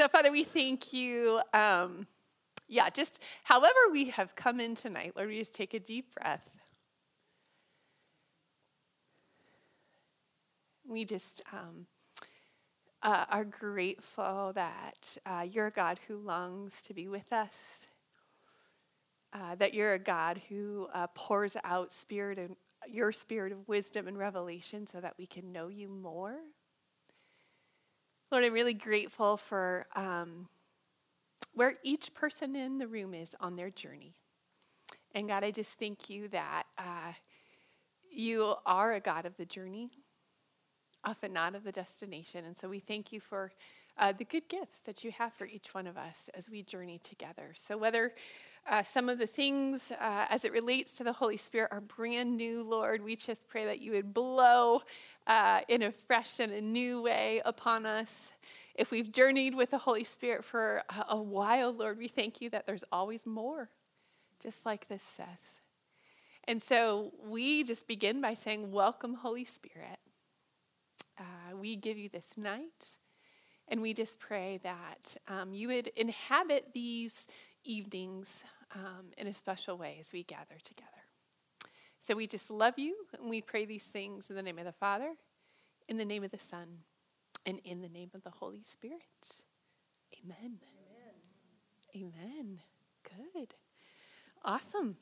so, Father, we thank you. Um, yeah, just however we have come in tonight, Lord, we just take a deep breath. We just um, uh, are grateful that uh, you're a God who longs to be with us, uh, that you're a God who uh, pours out spirit and your spirit of wisdom and revelation so that we can know you more. Lord, I'm really grateful for um, where each person in the room is on their journey. And God, I just thank you that uh, you are a God of the journey, often not of the destination. And so we thank you for uh, the good gifts that you have for each one of us as we journey together. So whether uh, some of the things uh, as it relates to the Holy Spirit are brand new, Lord. We just pray that you would blow uh, in a fresh and a new way upon us. If we've journeyed with the Holy Spirit for a, while, Lord, we thank you that there's always more, just like this says. And so we just begin by saying, Welcome, Holy Spirit. Uh, we give you this night, and we just pray that um, you would inhabit these evenings um, in a special way as we gather together. So we just love you, and we pray these things in the name of the Father, in the name of the Son, and in the name of the Holy Spirit. Amen. Amen. Amen. Good. Awesome.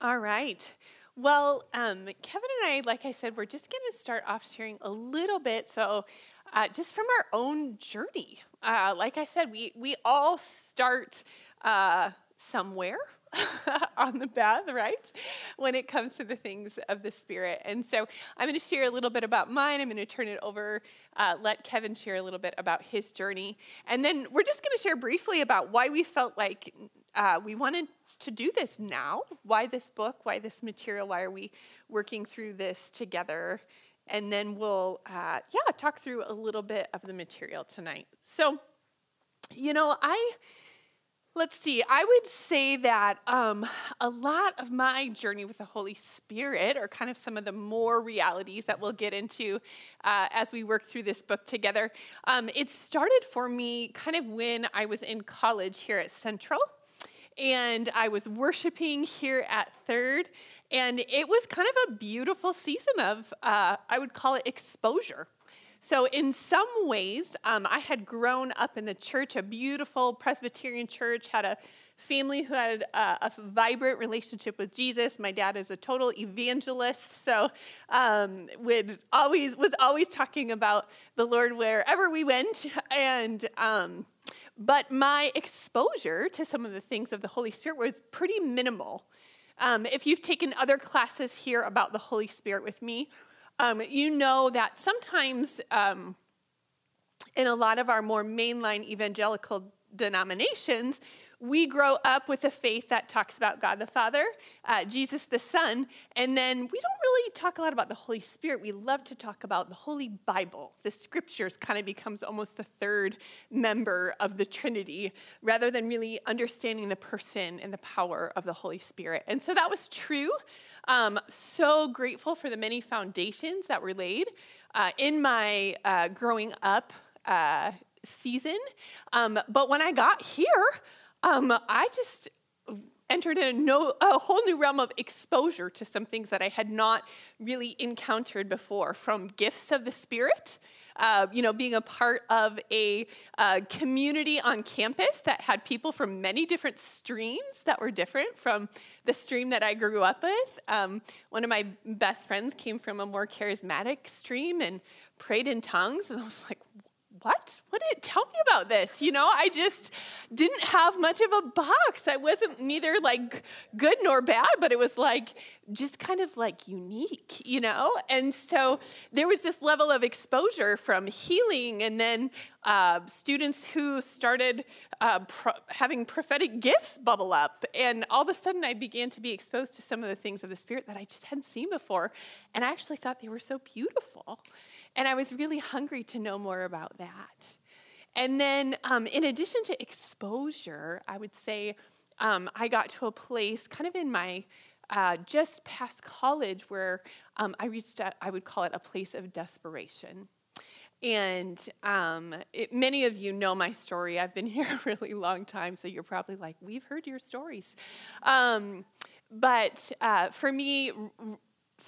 All right. Well, um, Kevin and I, like I said, we're just going to start off sharing a little bit. So, uh, just from our own journey, uh, like I said, we we all start uh, somewhere on the path, right? When it comes to the things of the Spirit. And so I'm going to share a little bit about mine. I'm going to turn it over, uh, let Kevin share a little bit about his journey. And then we're just going to share briefly about why we felt like uh, we wanted to do this now. Why this book? Why this material? Why are we working through this together? And then we'll, uh, yeah, talk through a little bit of the material tonight. So, you know, I Let's see. I would say that um, a lot of my journey with the Holy Spirit are kind of some of the more realities that we'll get into uh, as we work through this book together. Um, it started for me kind of when I was in college here at Central, and I was worshiping here at Third, and it was kind of a beautiful season of, uh, I would call it exposure. So, in some ways, um, I had grown up in the church, a beautiful Presbyterian church, had a family who had a, a vibrant relationship with Jesus. My dad is a total evangelist, so um, would always was always talking about the Lord wherever we went, and. Um, but my exposure to some of the things of the Holy Spirit was pretty minimal. Um, if you've taken other classes here about the Holy Spirit with me, um, you know that sometimes um, in a lot of our more mainline evangelical denominations, we grow up with a faith that talks about God the Father, uh, Jesus the Son, and then we don't really talk a lot about the Holy Spirit. We love to talk about the Holy Bible. The scriptures kind of becomes almost the third member of the Trinity rather than really understanding the person and the power of the Holy Spirit. And so that was true um, so grateful for the many foundations that were laid uh, in my uh, growing up uh, season. Um, but when I got here, um, I just entered in a, no, a whole new realm of exposure to some things that I had not really encountered before, from gifts of the Spirit uh, you know, being a part of a uh, community on campus that had people from many different streams that were different from the stream that I grew up with. Um, one of my best friends came from a more charismatic stream and prayed in tongues, and I was like, what? What did it tell me about this? You know, I just didn't have much of a box. I wasn't neither like good nor bad, but it was like just kind of like unique, you know? And so there was this level of exposure from healing and then uh, students who started uh, pro- having prophetic gifts bubble up. And all of a sudden, I began to be exposed to some of the things of the Spirit that I just hadn't seen before. And I actually thought they were so beautiful. And I was really hungry to know more about that. And then, um, in addition to exposure, I would say um, I got to a place kind of in my uh, just past college where um, I reached, a, I would call it a place of desperation. And um, it, many of you know my story. I've been here a really long time, so you're probably like, we've heard your stories. Um, but uh, for me,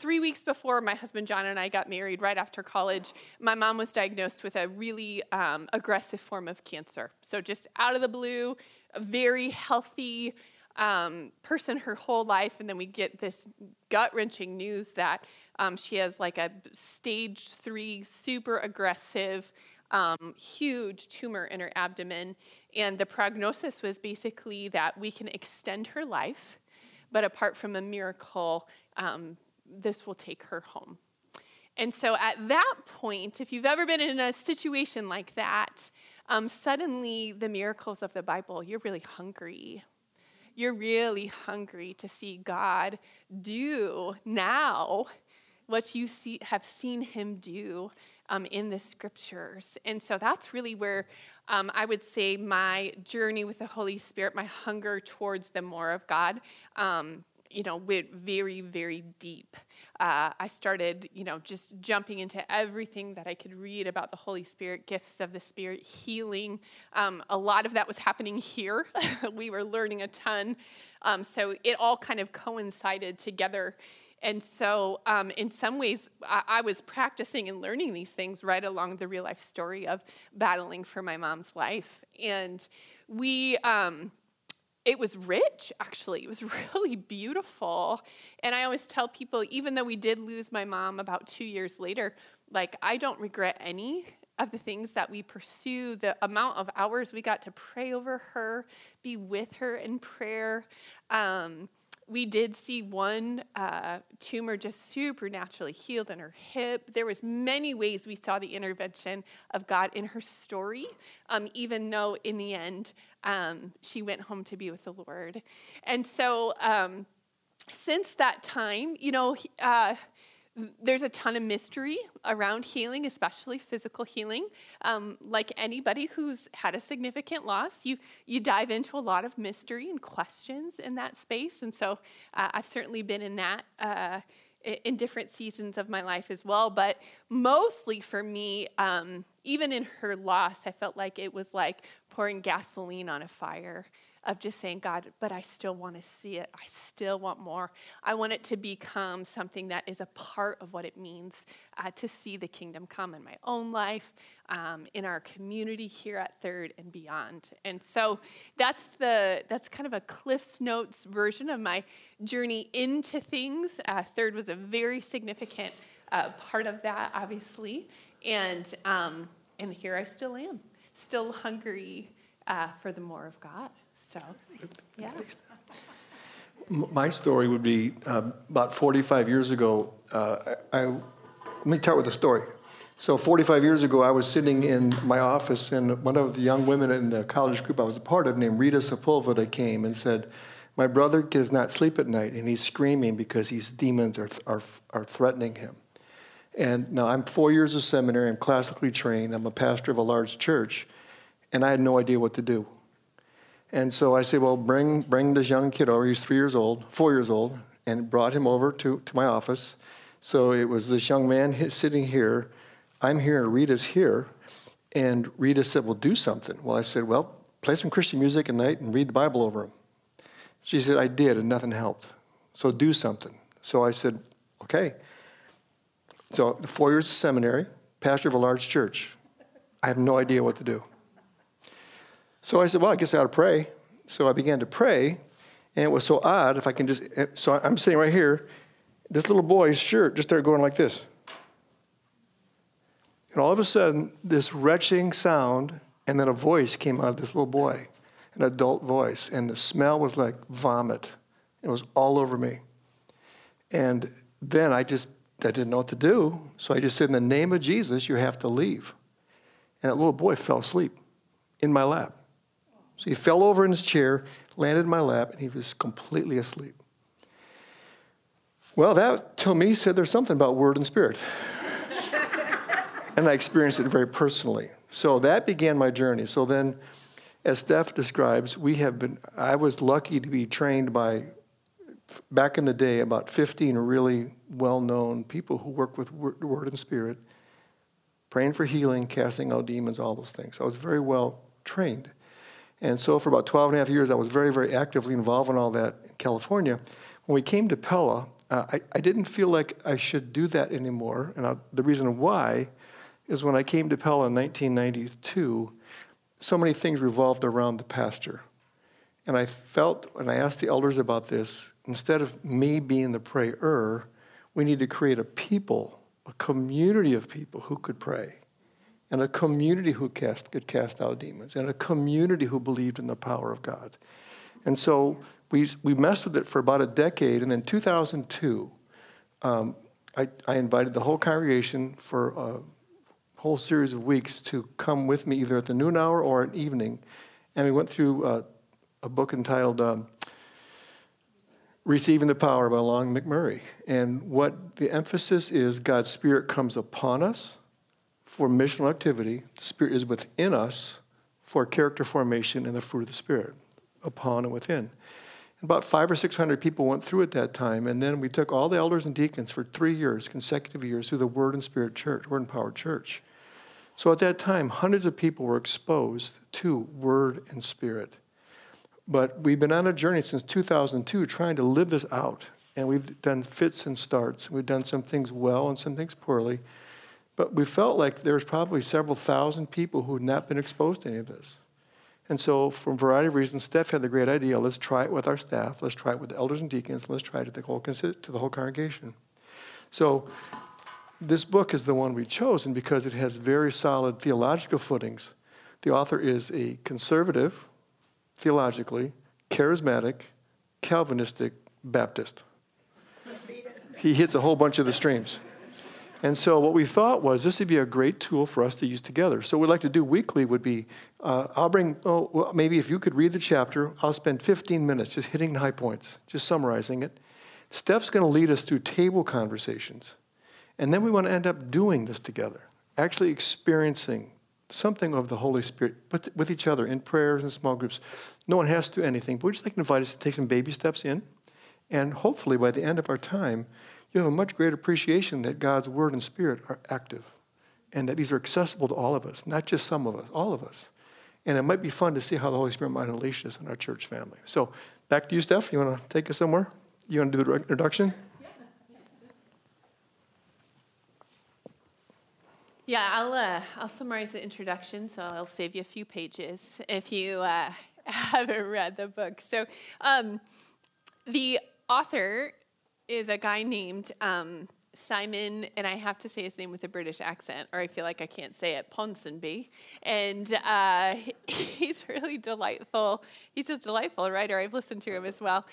three weeks before my husband John and I got married, right after college, my mom was diagnosed with a really um, aggressive form of cancer. So, just out of the blue, a very healthy um, person her whole life, and then we get this gut wrenching news that um, she has like a stage three, super aggressive, um, huge tumor in her abdomen. And the prognosis was basically that we can extend her life, but apart from a miracle, um, this will take her home. And so at that point, if you've ever been in a situation like that, um, suddenly the miracles of the Bible, you're really hungry. You're really hungry to see God do now what you see, have seen Him do um, in the scriptures. And so that's really where um, I would say my journey with the Holy Spirit, my hunger towards the more of God, um, you know, went very, very deep. Uh, I started, you know, just jumping into everything that I could read about the Holy Spirit, gifts of the Spirit, healing. Um, a lot of that was happening here. we were learning a ton. Um, so it all kind of coincided together. And so, um, in some ways, I-, I, was practicing and learning these things right along the real life story of battling for my mom's life. And we, um, it was rich actually. It was really beautiful. And i always tell people even though we did lose my mom about two years later like i don't regret any of the things that we pursue the amount of hours we got to pray over her be with her in prayer. Um, we did see one uh, tumor just supernaturally healed in her hip. There was many ways we saw the intervention of God in her story, um, even though in the end um, she went home to be with the Lord. And so um, since that time, you know, uh, there's a ton of mystery around healing, especially physical healing. Um, like anybody who's had a significant loss, you you dive into a lot of mystery and questions in that space. And so uh, I've certainly been in that uh, in different seasons of my life as well. But mostly for me, um, even in her loss, I felt like it was like pouring gasoline on a fire of just saying, God, but I still want to see it. I still want more. I want it to become something that is a part of what it means uh, to see the kingdom come in my own life, um, in our community here at Third and beyond. And so that's the that's kind of a Cliff's Notes version of my journey into things. Uh, Third was a very significant uh, part of that, obviously, and um, and here I still am, still hungry uh, for the more of God. So, yeah. My story would be uh, about 45 years ago. Uh, I, I, let me start with a story. So, 45 years ago, I was sitting in my office, and one of the young women in the college group I was a part of, named Rita Sepulveda, came and said, My brother does not sleep at night, and he's screaming because his demons are, are, are threatening him. And now I'm four years of seminary, I'm classically trained, I'm a pastor of a large church, and I had no idea what to do. And so I said, well, bring, bring this young kid over. He's three years old, four years old, and brought him over to, to my office. So it was this young man sitting here. I'm here, and Rita's here. And Rita said, well, do something. Well, I said, well, play some Christian music at night and read the Bible over him. She said, I did, and nothing helped. So do something. So I said, okay. So four years of seminary, pastor of a large church. I have no idea what to do. So I said, well, I guess I ought to pray. So I began to pray, and it was so odd. If I can just, eh, so I'm sitting right here. This little boy's shirt just started going like this. And all of a sudden, this retching sound, and then a voice came out of this little boy, an adult voice, and the smell was like vomit. It was all over me. And then I just, I didn't know what to do. So I just said, in the name of Jesus, you have to leave. And that little boy fell asleep in my lap. So he fell over in his chair, landed in my lap, and he was completely asleep. Well, that to me said there's something about word and spirit. and I experienced it very personally. So that began my journey. So then, as Steph describes, we have been, I was lucky to be trained by, back in the day, about 15 really well known people who work with word and spirit praying for healing, casting out demons, all those things. I was very well trained. And so for about 12 and a half years, I was very, very actively involved in all that in California. When we came to Pella, uh, I, I didn't feel like I should do that anymore. And I, the reason why is when I came to Pella in 1992, so many things revolved around the pastor. And I felt, and I asked the elders about this, instead of me being the prayer, we need to create a people, a community of people who could pray, and a community who cast, could cast out demons, and a community who believed in the power of God. And so we, we messed with it for about a decade, and then 2002, um, I, I invited the whole congregation for a whole series of weeks to come with me either at the noon hour or at evening. And we went through uh, a book entitled um, Receiving the Power by Long McMurry. And what the emphasis is God's Spirit comes upon us for missional activity, the Spirit is within us for character formation and the fruit of the Spirit, upon and within. About five or six hundred people went through at that time, and then we took all the elders and deacons for three years, consecutive years, through the Word and Spirit Church, Word Empowered Church. So at that time, hundreds of people were exposed to Word and Spirit. But we've been on a journey since 2002 trying to live this out. And we've done fits and starts. We've done some things well and some things poorly. But we felt like there was probably several thousand people who had not been exposed to any of this. And so, for a variety of reasons, Steph had the great idea let's try it with our staff, let's try it with the elders and deacons, let's try it to the whole, to the whole congregation. So, this book is the one we've chosen because it has very solid theological footings. The author is a conservative, theologically, charismatic, Calvinistic Baptist. He hits a whole bunch of the streams. And so what we thought was this would be a great tool for us to use together. So what we'd like to do weekly would be, uh, I'll bring, oh, well, maybe if you could read the chapter, I'll spend 15 minutes just hitting the high points, just summarizing it. Steph's going to lead us through table conversations. And then we want to end up doing this together, actually experiencing something of the Holy Spirit with, with each other in prayers and small groups. No one has to do anything, but we just like to invite us to take some baby steps in. And hopefully, by the end of our time, you'll have a much greater appreciation that God's Word and Spirit are active and that these are accessible to all of us, not just some of us, all of us. And it might be fun to see how the Holy Spirit might unleash this in our church family. So, back to you, Steph. You want to take us somewhere? You want to do the introduction? Yeah, I'll uh, I'll summarize the introduction, so I'll save you a few pages if you uh, haven't read the book. So, um, the author is a guy named um, Simon, and I have to say his name with a British accent, or I feel like I can't say it, Ponsonby. And uh, he's really delightful. He's a delightful writer. I've listened to him as well.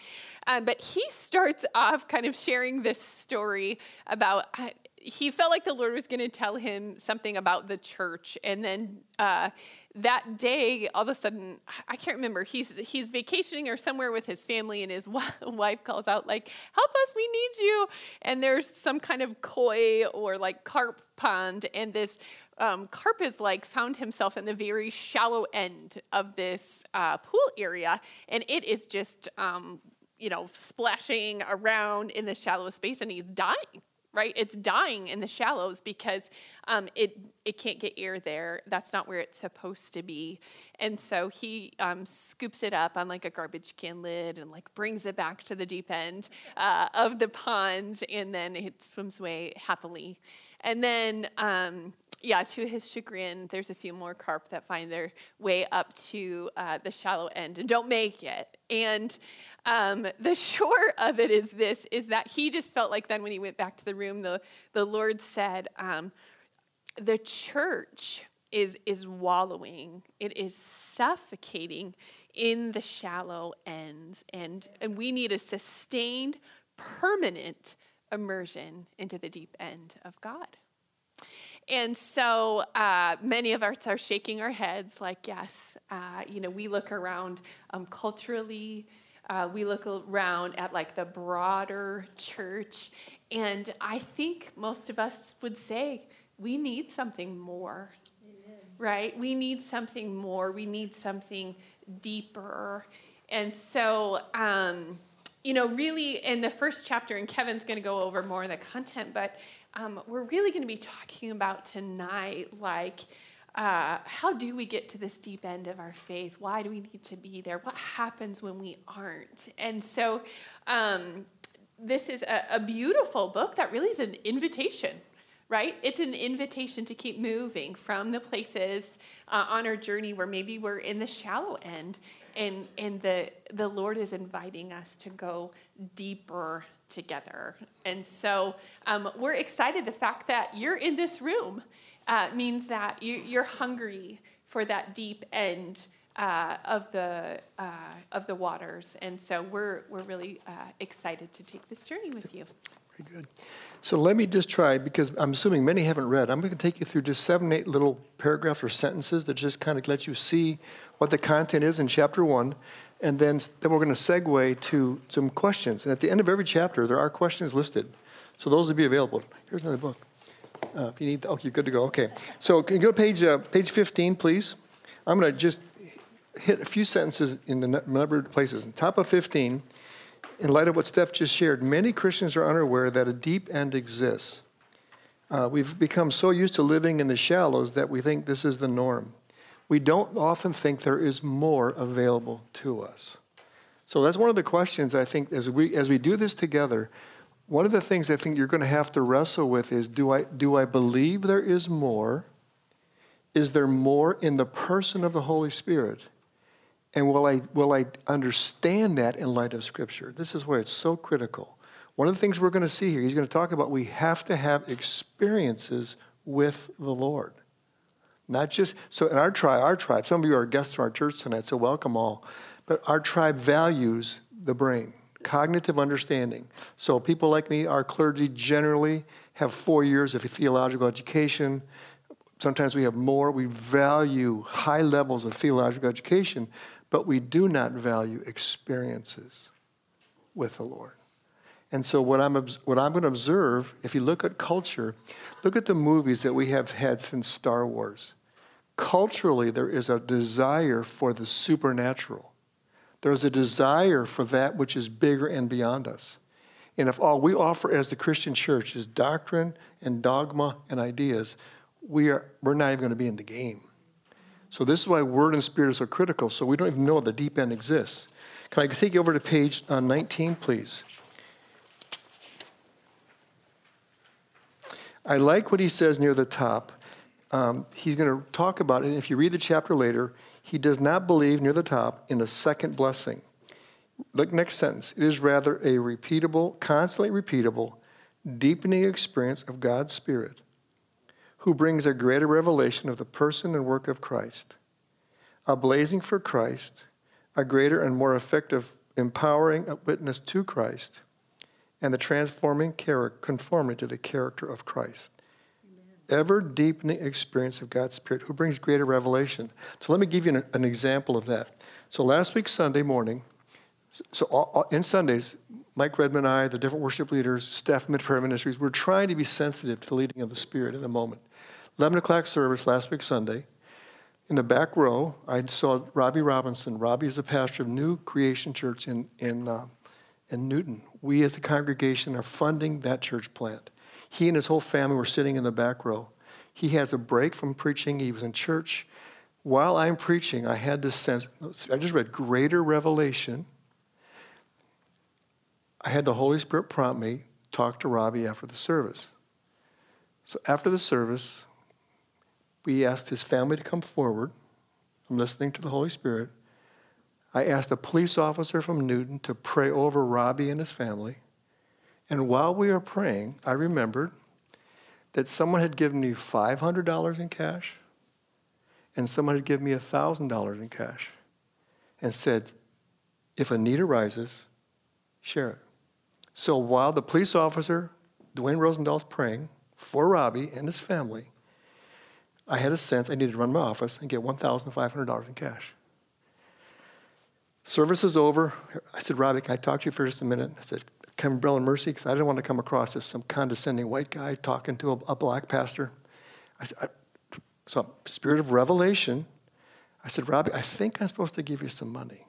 Um, but he starts off kind of sharing this story about uh, he felt like the Lord was going to tell him something about the church, and then uh, that day, all of a sudden, I can't remember. He's he's vacationing or somewhere with his family, and his wife calls out like, "Help us, we need you!" And there's some kind of koi or like carp pond, and this um, carp is like found himself in the very shallow end of this uh, pool area, and it is just. Um, you know, splashing around in the shallow space, and he's dying right? It's dying in the shallows because um, it it can't get air there. That's not where it's supposed to be. And so he um, scoops it up on like a garbage can lid and like brings it back to the deep end uh, of the pond, and then it swims away happily. And then um, yeah, to his chagrin, there's a few more carp that find their way up to uh, the shallow end and don't make it. And um, the short of it is this: is that he just felt like then when he went back to the room, the the Lord said, um, "The church is is wallowing; it is suffocating in the shallow ends, and and we need a sustained, permanent immersion into the deep end of God." And so uh, many of us are shaking our heads, like, yes, uh, you know, we look around um, culturally, uh, we look around at like the broader church, and I think most of us would say we need something more, Amen. right? We need something more, we need something deeper. And so, um, you know, really in the first chapter, and Kevin's going to go over more of the content, but um, we're really going to be talking about tonight, like, uh, how do we get to this deep end of our faith? Why do we need to be there? What happens when we aren't? And so, um, this is a, a beautiful book that really is an invitation right? It's an invitation to keep moving from the places uh, on our journey where maybe we're in the shallow end, and and the the Lord is inviting us to go deeper together. And so um, we're excited. The fact that you're in this room uh, means that you, you're hungry for that deep end. Uh, of the uh, of the waters, and so we're we're really uh, excited to take this journey with you. Very good. So let me just try, because I'm assuming many haven't read. I'm going to take you through just seven, eight little paragraphs or sentences that just kind of let you see what the content is in chapter one. And then, then we're going to segue to some questions. And at the end of every chapter, there are questions listed. So those will be available. Here's another book. Uh, if you need, oh, you're good to go. Okay. So can you go to page, uh, page 15, please? I'm going to just hit a few sentences in the number of places. On top of 15, in light of what Steph just shared, many Christians are unaware that a deep end exists. Uh, we've become so used to living in the shallows that we think this is the norm. We don't often think there is more available to us. So that's one of the questions I think as we as we do this together. One of the things I think you're going to have to wrestle with is do I do I believe there is more? Is there more in the person of the Holy Spirit? And will I, will I understand that in light of Scripture? This is why it's so critical. One of the things we're going to see here, he's going to talk about we have to have experiences with the Lord. Not just, so in our tribe, our tribe, some of you are guests from our church tonight, so welcome all. But our tribe values the brain, cognitive understanding. So people like me, our clergy generally have four years of theological education. Sometimes we have more. We value high levels of theological education but we do not value experiences with the Lord. And so, what I'm, what I'm going to observe, if you look at culture, look at the movies that we have had since Star Wars. Culturally, there is a desire for the supernatural. There's a desire for that which is bigger and beyond us. And if all we offer as the Christian church is doctrine and dogma and ideas, we are, we're not even going to be in the game. So this is why word and spirit is so critical. So we don't even know the deep end exists. Can I take you over to page uh, 19, please? I like what he says near the top. Um, he's going to talk about it. And if you read the chapter later, he does not believe near the top in a second blessing. Look, next sentence. It is rather a repeatable, constantly repeatable, deepening experience of God's Spirit who brings a greater revelation of the person and work of Christ, a blazing for Christ, a greater and more effective empowering witness to Christ, and the transforming character, conformity to the character of Christ. Ever deepening experience of God's Spirit who brings greater revelation. So let me give you an, an example of that. So last week, Sunday morning, so all, all, in Sundays, Mike Redmond and I, the different worship leaders, staff mid prayer ministries, we're trying to be sensitive to the leading of the Spirit in the moment. 11 o'clock service last week, Sunday. In the back row, I saw Robbie Robinson. Robbie is the pastor of New Creation Church in, in, uh, in Newton. We, as a congregation, are funding that church plant. He and his whole family were sitting in the back row. He has a break from preaching. He was in church. While I'm preaching, I had this sense, I just read greater revelation. I had the Holy Spirit prompt me, talk to Robbie after the service. So after the service, we asked his family to come forward. I'm listening to the Holy Spirit. I asked a police officer from Newton to pray over Robbie and his family. And while we were praying, I remembered that someone had given me $500 in cash and someone had given me $1,000 in cash and said, if a need arises, share it. So while the police officer, Dwayne Rosendahl, is praying for Robbie and his family, I had a sense I needed to run my office and get $1,500 in cash. Service is over. I said, Robbie, can I talk to you for just a minute? I said, Come, umbrella mercy, because I didn't want to come across as some condescending white guy talking to a, a black pastor. I said, I, so, spirit of revelation. I said, Robbie, I think I'm supposed to give you some money.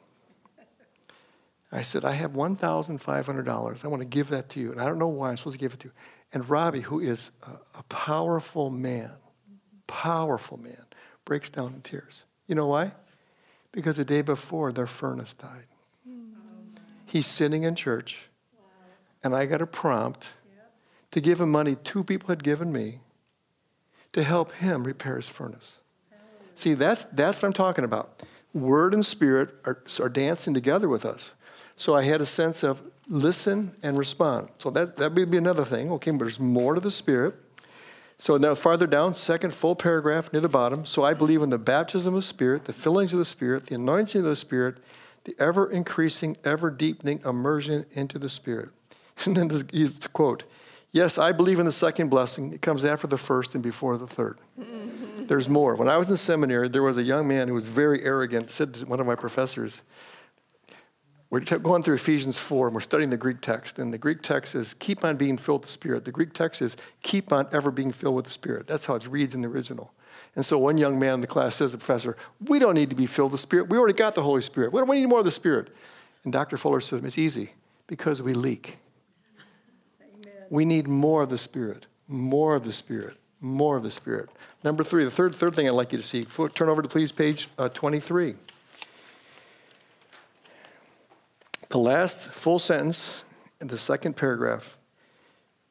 I said, I have $1,500. I want to give that to you. And I don't know why I'm supposed to give it to you. And Robbie, who is a, a powerful man, powerful man, breaks down in tears. You know why? Because the day before, their furnace died. He's sitting in church, and I got a prompt to give him money two people had given me to help him repair his furnace. See, that's, that's what I'm talking about. Word and spirit are, are dancing together with us. So I had a sense of listen and respond. So that, that would be another thing. Okay, but there's more to the spirit. So now farther down, second full paragraph near the bottom. So I believe in the baptism of the Spirit, the fillings of the Spirit, the anointing of the Spirit, the ever increasing, ever deepening immersion into the Spirit. And then this quote, Yes, I believe in the second blessing. It comes after the first and before the 3rd There's more. When I was in seminary, there was a young man who was very arrogant, said to one of my professors, we're going through Ephesians 4, and we're studying the Greek text. And the Greek text is keep on being filled with the Spirit. The Greek text is keep on ever being filled with the Spirit. That's how it reads in the original. And so one young man in the class says to the professor, We don't need to be filled with the Spirit. We already got the Holy Spirit. We don't need more of the Spirit. And Dr. Fuller says, It's easy because we leak. We need more of the Spirit, more of the Spirit, more of the Spirit. Number three, the third, third thing I'd like you to see, turn over to please page uh, 23. The last full sentence in the second paragraph,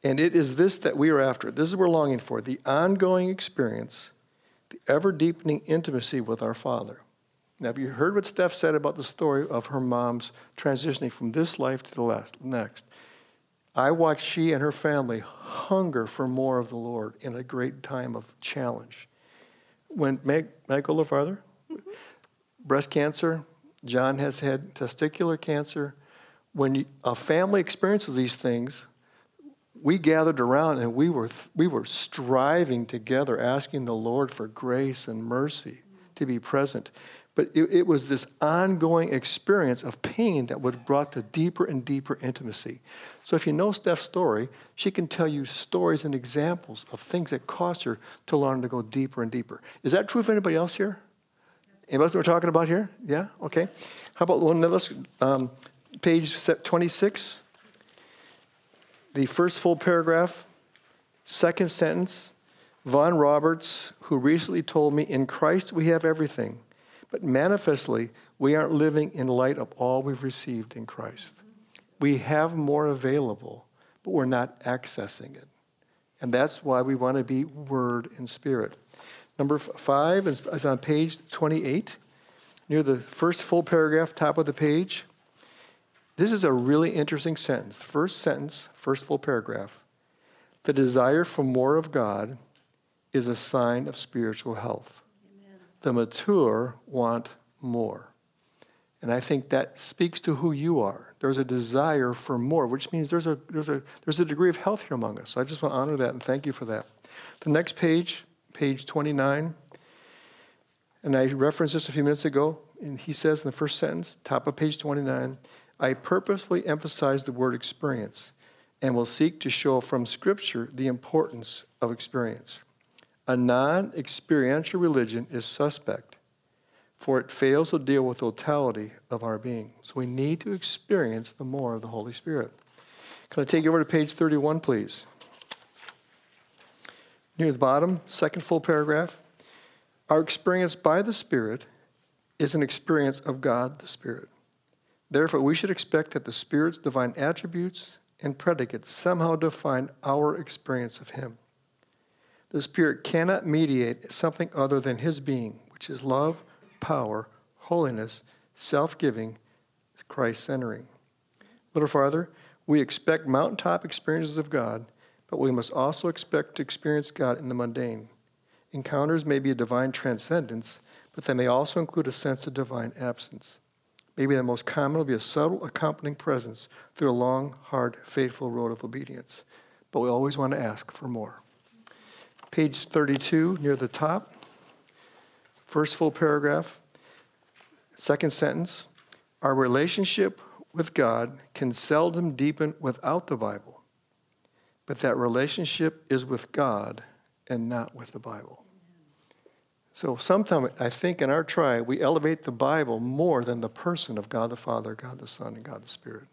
and it is this that we are after. This is what we're longing for the ongoing experience, the ever deepening intimacy with our Father. Now, have you heard what Steph said about the story of her mom's transitioning from this life to the last, next? I watched she and her family hunger for more of the Lord in a great time of challenge. When Meg, may I go a little farther? Mm-hmm. Breast cancer, John has had testicular cancer. When a family experiences these things, we gathered around and we were, we were striving together, asking the Lord for grace and mercy to be present. But it, it, was this ongoing experience of pain that would brought to deeper and deeper intimacy. So if you know Steph's story, she can tell you stories and examples of things that caused her to learn to go deeper and deeper. Is that true for anybody else here? Anybody else we're talking about here? Yeah? Okay. How about one of us? Um, page 26. The first full paragraph, second sentence. Vaughn Roberts, who recently told me, In Christ we have everything. But manifestly, we aren't living in light of all we've received in Christ. We have more available, but we're not accessing it. And that's why we want to be word and spirit. Number five is, on page 28, near the first full paragraph, top of the page. This is a really interesting sentence. The First sentence, first full paragraph. The desire for more of God is a sign of spiritual health the mature want more. And I think that speaks to who you are. There's a desire for more, which means there's a, there's a, there's a degree of health here among us. So I just want to honor that and thank you for that. The next page, page 29, and I referenced this a few minutes ago, and he says in the first sentence, top of page 29, I purposefully emphasize the word experience and will seek to show from Scripture the importance of experience. A non experiential religion is suspect, for it fails to deal with the totality of our being. So we need to experience the more of the Holy Spirit. Can I take you over to page 31, please? Near the bottom, second full paragraph. Our experience by the Spirit is an experience of God the Spirit. Therefore, we should expect that the Spirit's divine attributes and predicates somehow define our experience of Him. The Spirit cannot mediate something other than His being, which is love, power, holiness, self giving, Christ centering. A little farther, we expect mountaintop experiences of God, but we must also expect to experience God in the mundane. Encounters may be a divine transcendence, but they may also include a sense of divine absence. Maybe the most common will be a subtle accompanying presence through a long, hard, faithful road of obedience. But we always want to ask for more. Page 32, near the top, first full paragraph, second sentence. Our relationship with God can seldom deepen without the Bible, but that relationship is with God and not with the Bible. So sometimes I think in our tribe, we elevate the Bible more than the person of God the Father, God the Son, and God the Spirit.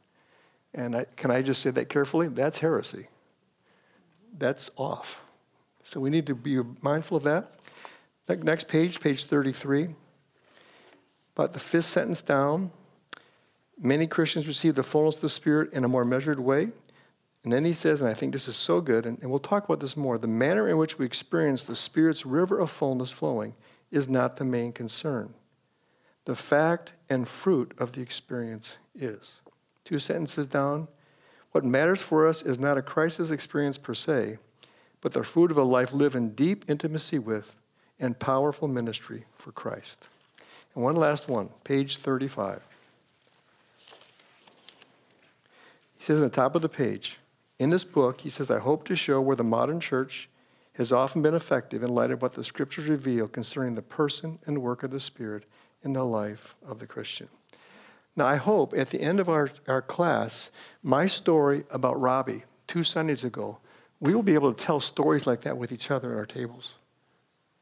And I, can I just say that carefully? That's heresy. that's off. So we need to be mindful of that. Next page, page 33. About the fifth sentence down, many Christians receive the fullness of the Spirit in a more measured way. And then he says, and I think this is so good, and, and we'll talk about this more the manner in which we experience the Spirit's river of fullness flowing is not the main concern. The fact and fruit of the experience is. Two sentences down. What matters for us is not a crisis experience per se, but the fruit of a life lived in deep intimacy with and powerful ministry for Christ. And one last one, page 35. He says on the top of the page, in this book, he says, I hope to show where the modern church has often been effective in light of what the scriptures reveal concerning the person and work of the Spirit in the life of the Christian. Now, I hope at the end of our, our class, my story about Robbie two Sundays ago we will be able to tell stories like that with each other at our tables.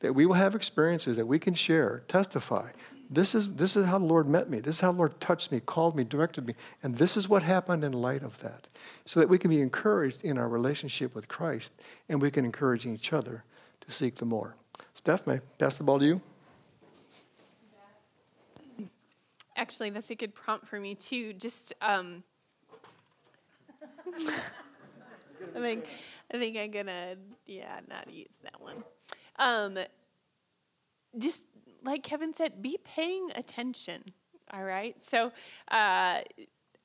That we will have experiences that we can share, testify. This is, this is how the Lord met me. This is how the Lord touched me, called me, directed me. And this is what happened in light of that. So that we can be encouraged in our relationship with Christ and we can encourage each other to seek the more. Steph, may I pass the ball to you? Actually, that's a good prompt for me, too. Just, um, I think I think I'm gonna, yeah, not use that one. Um, just like Kevin said, be paying attention. All right. So, uh,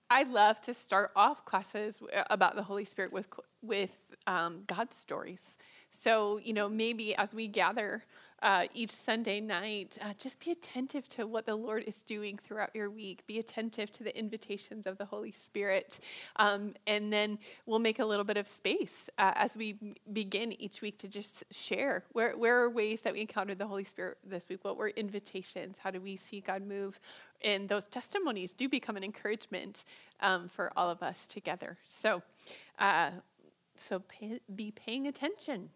I love to start off classes about the Holy Spirit with with um, God's stories. So, you know, maybe as we gather uh, each Sunday night, uh, just be attentive to what the Lord is doing throughout your week. Be attentive to the invitations of the Holy Spirit. Um, and then we'll make a little bit of space uh, as we begin each week to just share where, where are ways that we encountered the Holy Spirit this week? What were invitations? How do we see God move? And those testimonies do become an encouragement um, for all of us together. So, uh, so pay, be paying attention.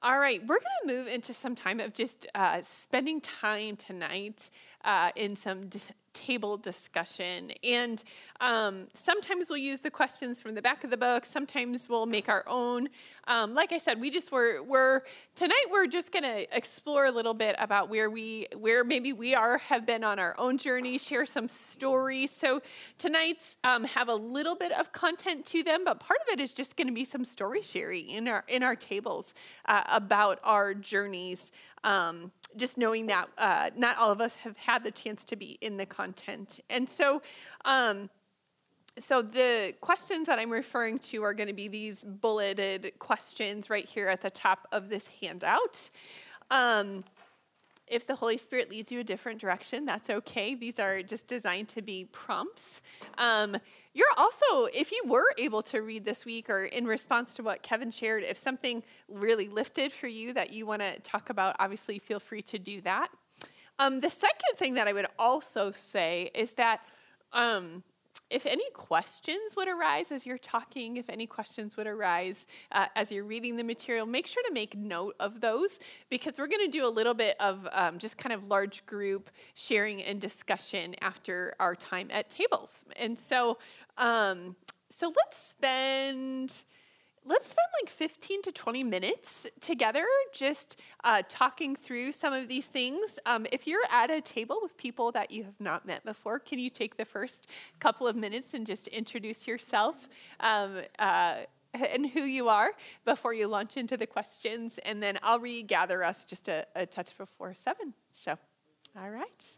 All right, we're going to move into some time of just uh, spending time tonight uh, in some d- table discussion. And um, sometimes we'll use the questions from the back of the book. Sometimes we'll make our own. Um, like I said, we just were we're tonight we're just going to explore a little bit about where we where maybe we are have been on our own journey, share some stories. So tonight's um, have a little bit of content to them, but part of it is just going to be some story sharing in our in our tables uh, about our journeys. Um, just knowing that uh, not all of us have had the chance to be in the content. And so, um, so the questions that I'm referring to are going to be these bulleted questions right here at the top of this handout. Um, if the Holy Spirit leads you a different direction, that's okay. These are just designed to be prompts. Um, you're also, if you were able to read this week or in response to what Kevin shared, if something really lifted for you that you want to talk about, obviously feel free to do that. Um, the second thing that I would also say is that um, if any questions would arise as you're talking, if any questions would arise uh, as you're reading the material, make sure to make note of those because we're going to do a little bit of um, just kind of large group sharing and discussion after our time at tables. And so, um, so let's spend let's spend like 15 to 20 minutes together just uh, talking through some of these things. Um, if you're at a table with people that you have not met before, can you take the first couple of minutes and just introduce yourself? Um, uh, and who you are before you launch into the questions, and then I'll regather us just a, a touch before seven. So, all right.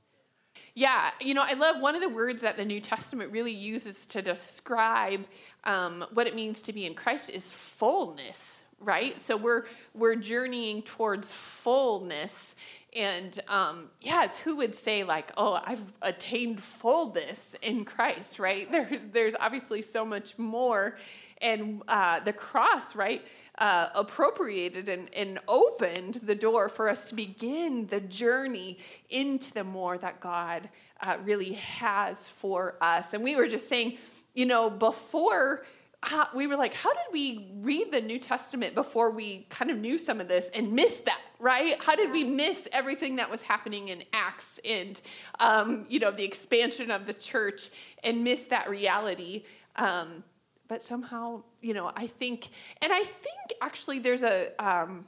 Yeah, you know, I love one of the words that the New Testament really uses to describe um, what it means to be in Christ is fullness, right? So we're we're journeying towards fullness, and um, yes, who would say like, "Oh, I've attained fullness in Christ," right? There, there's obviously so much more, and uh, the cross, right? Uh, appropriated and, and opened the door for us to begin the journey into the more that God uh, really has for us. And we were just saying, you know, before how, we were like, how did we read the New Testament before we kind of knew some of this and miss that, right? How did we miss everything that was happening in Acts and, um, you know, the expansion of the church and miss that reality? Um, but somehow, you know, I think, and I think actually there's a, um,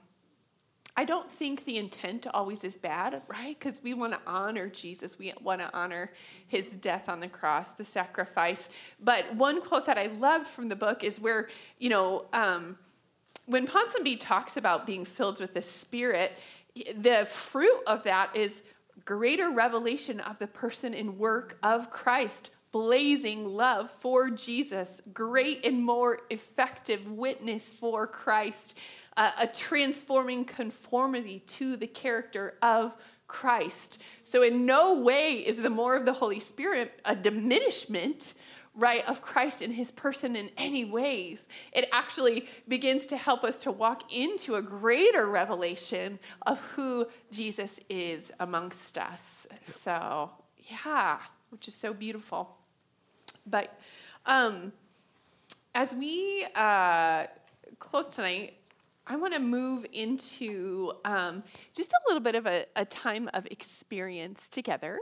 I don't think the intent always is bad, right? Because we want to honor Jesus. We want to honor his death on the cross, the sacrifice. But one quote that I love from the book is where, you know, um, when Ponsonby talks about being filled with the Spirit, the fruit of that is greater revelation of the person and work of Christ, blazing love for Jesus, great and more effective witness for Christ, uh, a transforming conformity to the character of Christ. So, in no way is the more of the Holy Spirit a diminishment right, of Christ in his person in any ways. It actually begins to help us to walk into a greater revelation of who Jesus is amongst us. So, yeah, which is so beautiful. But um, as we uh, close tonight, I want to move into um, just a little bit of a, a time of experience together.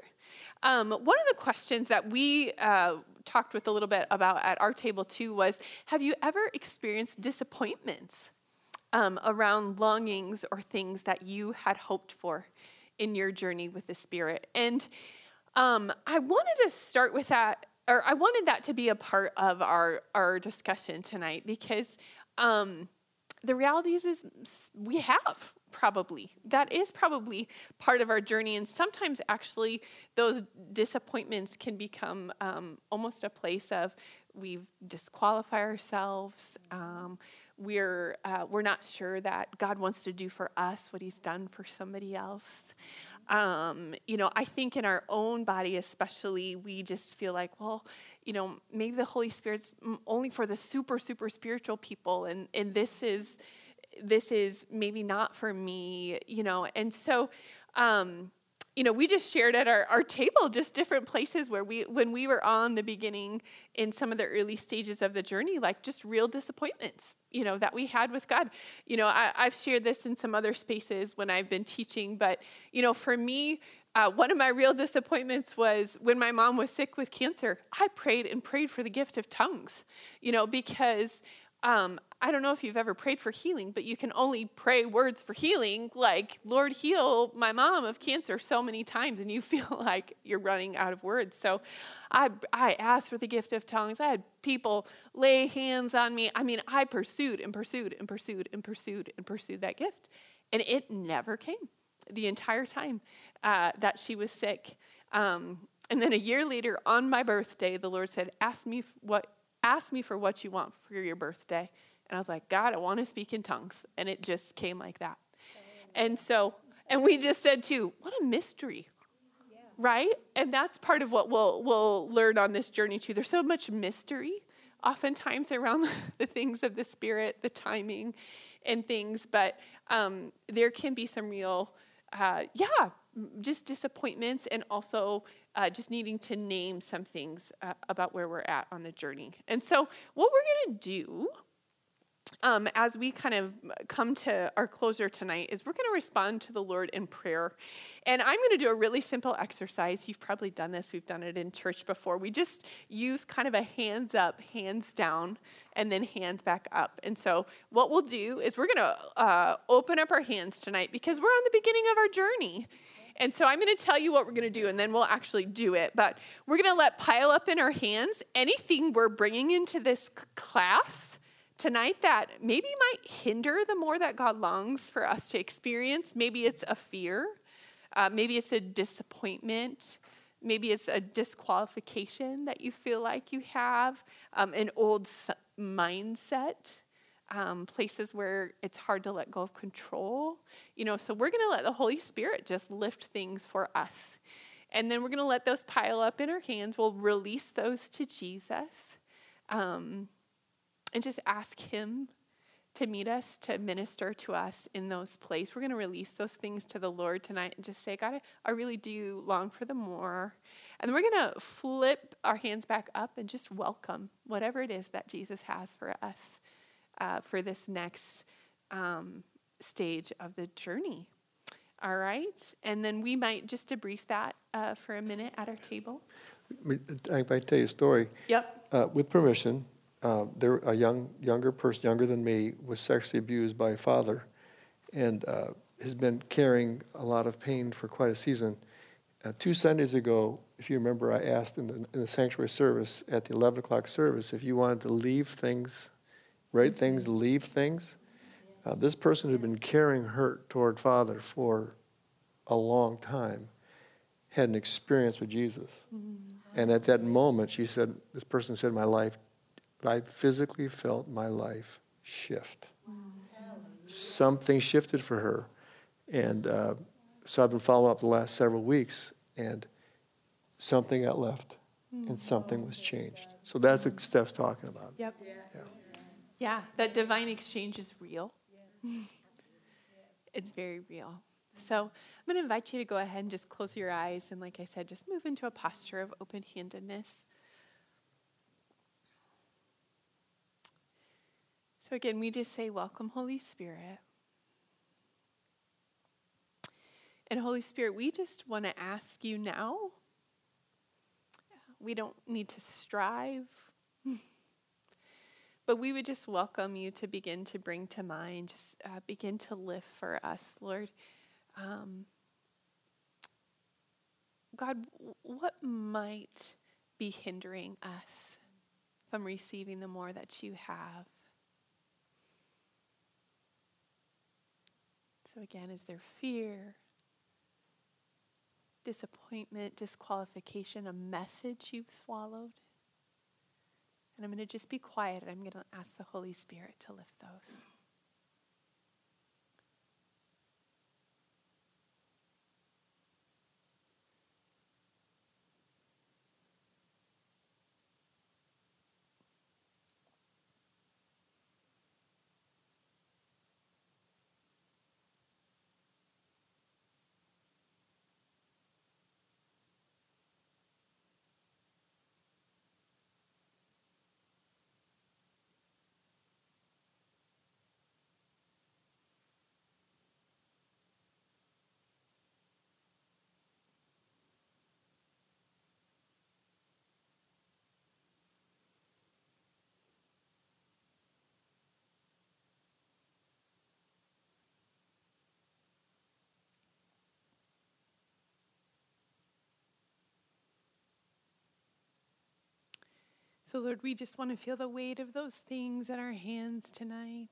Um, one of the questions that we uh, talked with a little bit about at our table too was Have you ever experienced disappointments um, around longings or things that you had hoped for in your journey with the Spirit? And um, I wanted to start with that, or I wanted that to be a part of our, our discussion tonight because um, the reality is, is we have probably that is probably part of our journey. And sometimes actually those disappointments can become um, almost a place of we disqualify ourselves. Um, we're uh, we're not sure that god wants to do for us what he's done for somebody else um, you know i think in our own body especially we just feel like well you know maybe the holy spirit's only for the super super spiritual people and and this is this is maybe not for me, you know. And so, um, you know, we just shared at our, our table just different places where we, when we were on the beginning in some of the early stages of the journey, like just real disappointments, you know, that we had with God. You know, I, I've shared this in some other spaces when I've been teaching, but, you know, for me, uh, one of my real disappointments was when my mom was sick with cancer. I prayed and prayed for the gift of tongues, you know, because um, I don't know if you've ever prayed for healing, but you can only pray words for healing, like, Lord, heal my mom of cancer so many times, and you feel like you're running out of words. So I, I asked for the gift of tongues. I had people lay hands on me. I mean, I pursued and pursued and pursued and pursued and pursued that gift, and it never came the entire time uh, that she was sick. Um, and then a year later, on my birthday, the Lord said, Ask me what ask me for what you want for your birthday. And I was like, God, I want to speak in tongues. And it just came like that. And so, and we just said too, what a mystery. Yeah. Right? And that's part of what we'll we'll learn on this journey too. There's so much mystery oftentimes around the things of the spirit, the timing and things, but um, there can be some real uh, yeah, just disappointments and also uh, just needing to name some things uh, about where we're at on the journey. And so, what we're going to do um, as we kind of come to our closer tonight is we're going to respond to the Lord in prayer. And I'm going to do a really simple exercise. You've probably done this, we've done it in church before. We just use kind of a hands up, hands down, and then hands back up. And so, what we'll do is we're going to uh, open up our hands tonight because we're on the beginning of our journey. And so I'm going to tell you what we're going to do, and then we'll actually do it. But we're going to let pile up in our hands anything we're bringing into this class tonight that maybe might hinder the more that God longs for us to experience. Maybe it's a fear, uh, maybe it's a disappointment. Maybe it's a disqualification that you feel like you have, um, an old mindset um, places where it's hard to let go of control. You know, so we're going to let the Holy Spirit just lift things for us. And then we're going to let those pile up in our hands. We'll release those to Jesus um, and just ask Him to meet us, to minister to us in those places. We're going to release those things to the Lord tonight and just say, God, I really do long for the more. And we're going to flip our hands back up and just welcome whatever it is that Jesus has for us uh, for this next um, stage of the journey. All right? And then we might just debrief that uh, for a minute at our table. If I tell you a story. Yep. Uh, with permission, uh, there a young younger person, younger than me, was sexually abused by a father, and uh, has been carrying a lot of pain for quite a season. Uh, two Sundays ago, if you remember, I asked in the, in the sanctuary service at the 11 o'clock service if you wanted to leave things, write things, leave things. Uh, this person who had been carrying hurt toward Father for a long time, had an experience with Jesus. Mm-hmm. And at that moment, she said, this person said, my life, I physically felt my life shift. Mm-hmm. Something shifted for her. And uh, so I've been following up the last several weeks, and something got left, and something was changed. So that's what Steph's talking about. Yep. Yeah. Yeah, that divine exchange is real. It's very real. So I'm going to invite you to go ahead and just close your eyes and, like I said, just move into a posture of open handedness. So again, we just say, Welcome, Holy Spirit. And Holy Spirit, we just want to ask you now. We don't need to strive, but we would just welcome you to begin to bring to mind, just uh, begin to lift for us, Lord. Um, God, what might be hindering us from receiving the more that you have? So, again, is there fear? disappointment, disqualification, a message you've swallowed. And I'm going to just be quiet and I'm going to ask the Holy Spirit to lift those. So, Lord, we just want to feel the weight of those things in our hands tonight.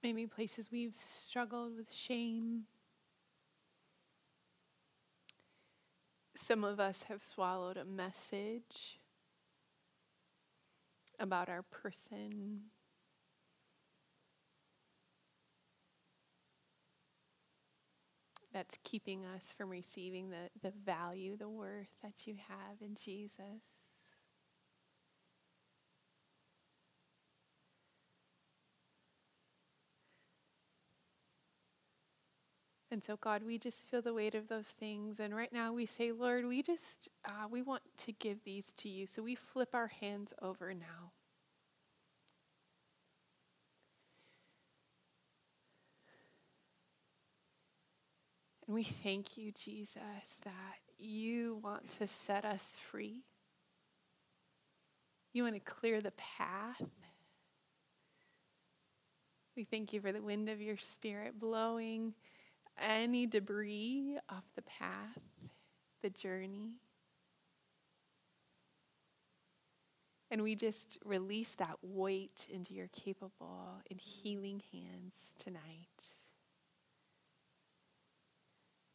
Maybe places we've struggled with shame. Some of us have swallowed a message about our person that's keeping us from receiving the, the value, the worth that you have in Jesus. And so, God, we just feel the weight of those things. And right now we say, Lord, we just, uh, we want to give these to you. So we flip our hands over now. And we thank you, Jesus, that you want to set us free. You want to clear the path. We thank you for the wind of your spirit blowing any debris off the path, the journey. And we just release that weight into your capable and healing hands tonight.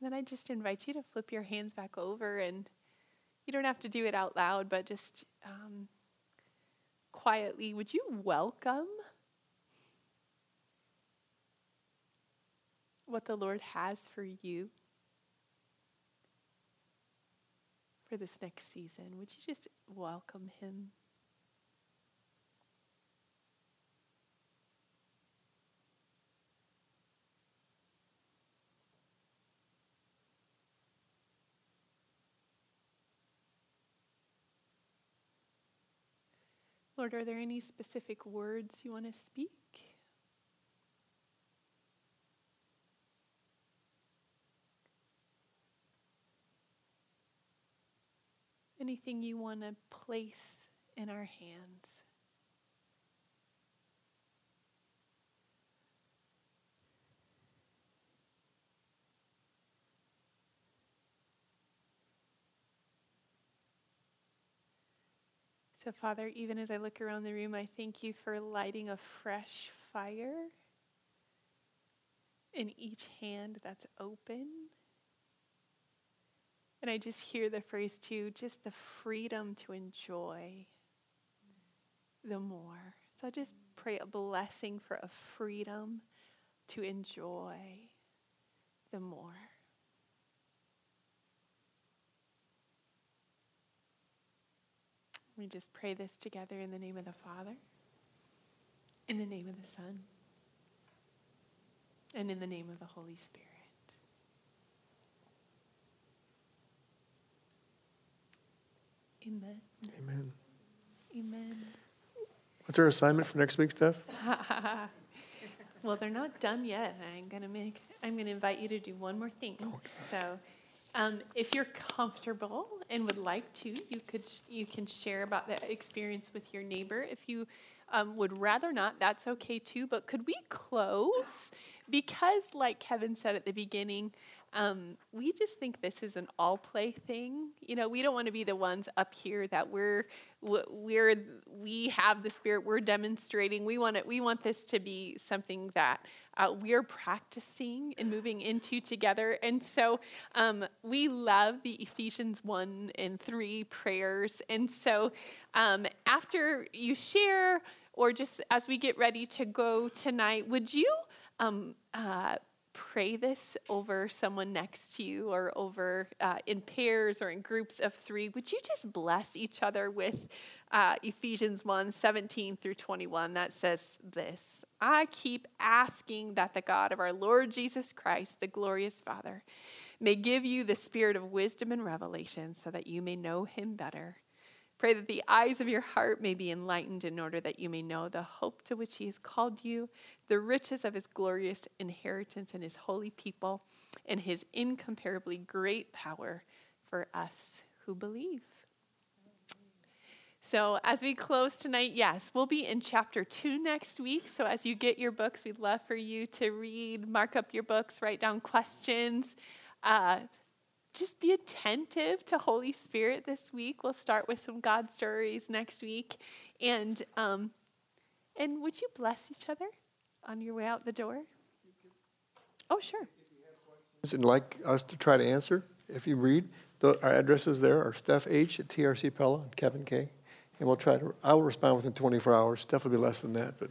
Then I just invite you to flip your hands back over, and you don't have to do it out loud, but just um, quietly, would you welcome what the Lord has for you for this next season? Would you just welcome Him? Lord, are there any specific words you want to speak? Anything you want to place in our hands? So, Father, even as I look around the room, I thank you for lighting a fresh fire in each hand that's open. And I just hear the phrase too just the freedom to enjoy the more. So I just pray a blessing for a freedom to enjoy the more. We just pray this together in the name of the Father, in the name of the Son, and in the name of the Holy Spirit. Amen. Amen. Amen. What's our assignment for next week, Steph? well, they're not done yet. I'm gonna make. I'm gonna invite you to do one more thing. Okay. So, um, if you're comfortable and would like to, you could you can share about the experience with your neighbor. If you um, would rather not, that's okay too. But could we close? Because, like Kevin said at the beginning, um, we just think this is an all play thing. You know, we don't want to be the ones up here that we're we're we have the spirit we're demonstrating. We want it. We want this to be something that uh, we're practicing and moving into together. And so um, we love the Ephesians one and three prayers. And so um, after you share, or just as we get ready to go tonight, would you? Um, uh, pray this over someone next to you or over uh, in pairs or in groups of three, would you just bless each other with uh, Ephesians 1 17 through 21 that says this I keep asking that the God of our Lord Jesus Christ, the glorious Father, may give you the spirit of wisdom and revelation so that you may know him better Pray that the eyes of your heart may be enlightened in order that you may know the hope to which he has called you, the riches of his glorious inheritance in his holy people, and his incomparably great power for us who believe. So, as we close tonight, yes, we'll be in chapter two next week. So, as you get your books, we'd love for you to read, mark up your books, write down questions. Uh, just be attentive to Holy Spirit this week. We'll start with some God stories next week. And um, and would you bless each other on your way out the door? Oh, sure. And like us to try to answer, if you read, the, our addresses there are Steph H at TRC Pella and Kevin K. And we'll try to, I will respond within 24 hours. Steph will be less than that, but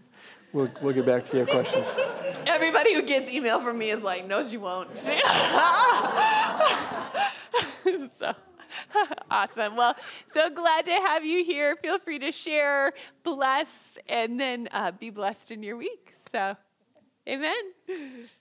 we'll, we'll get back to you if you have questions. Everybody who gets email from me is like, no, she won't. so awesome. Well, so glad to have you here. Feel free to share, bless, and then uh, be blessed in your week. So, amen.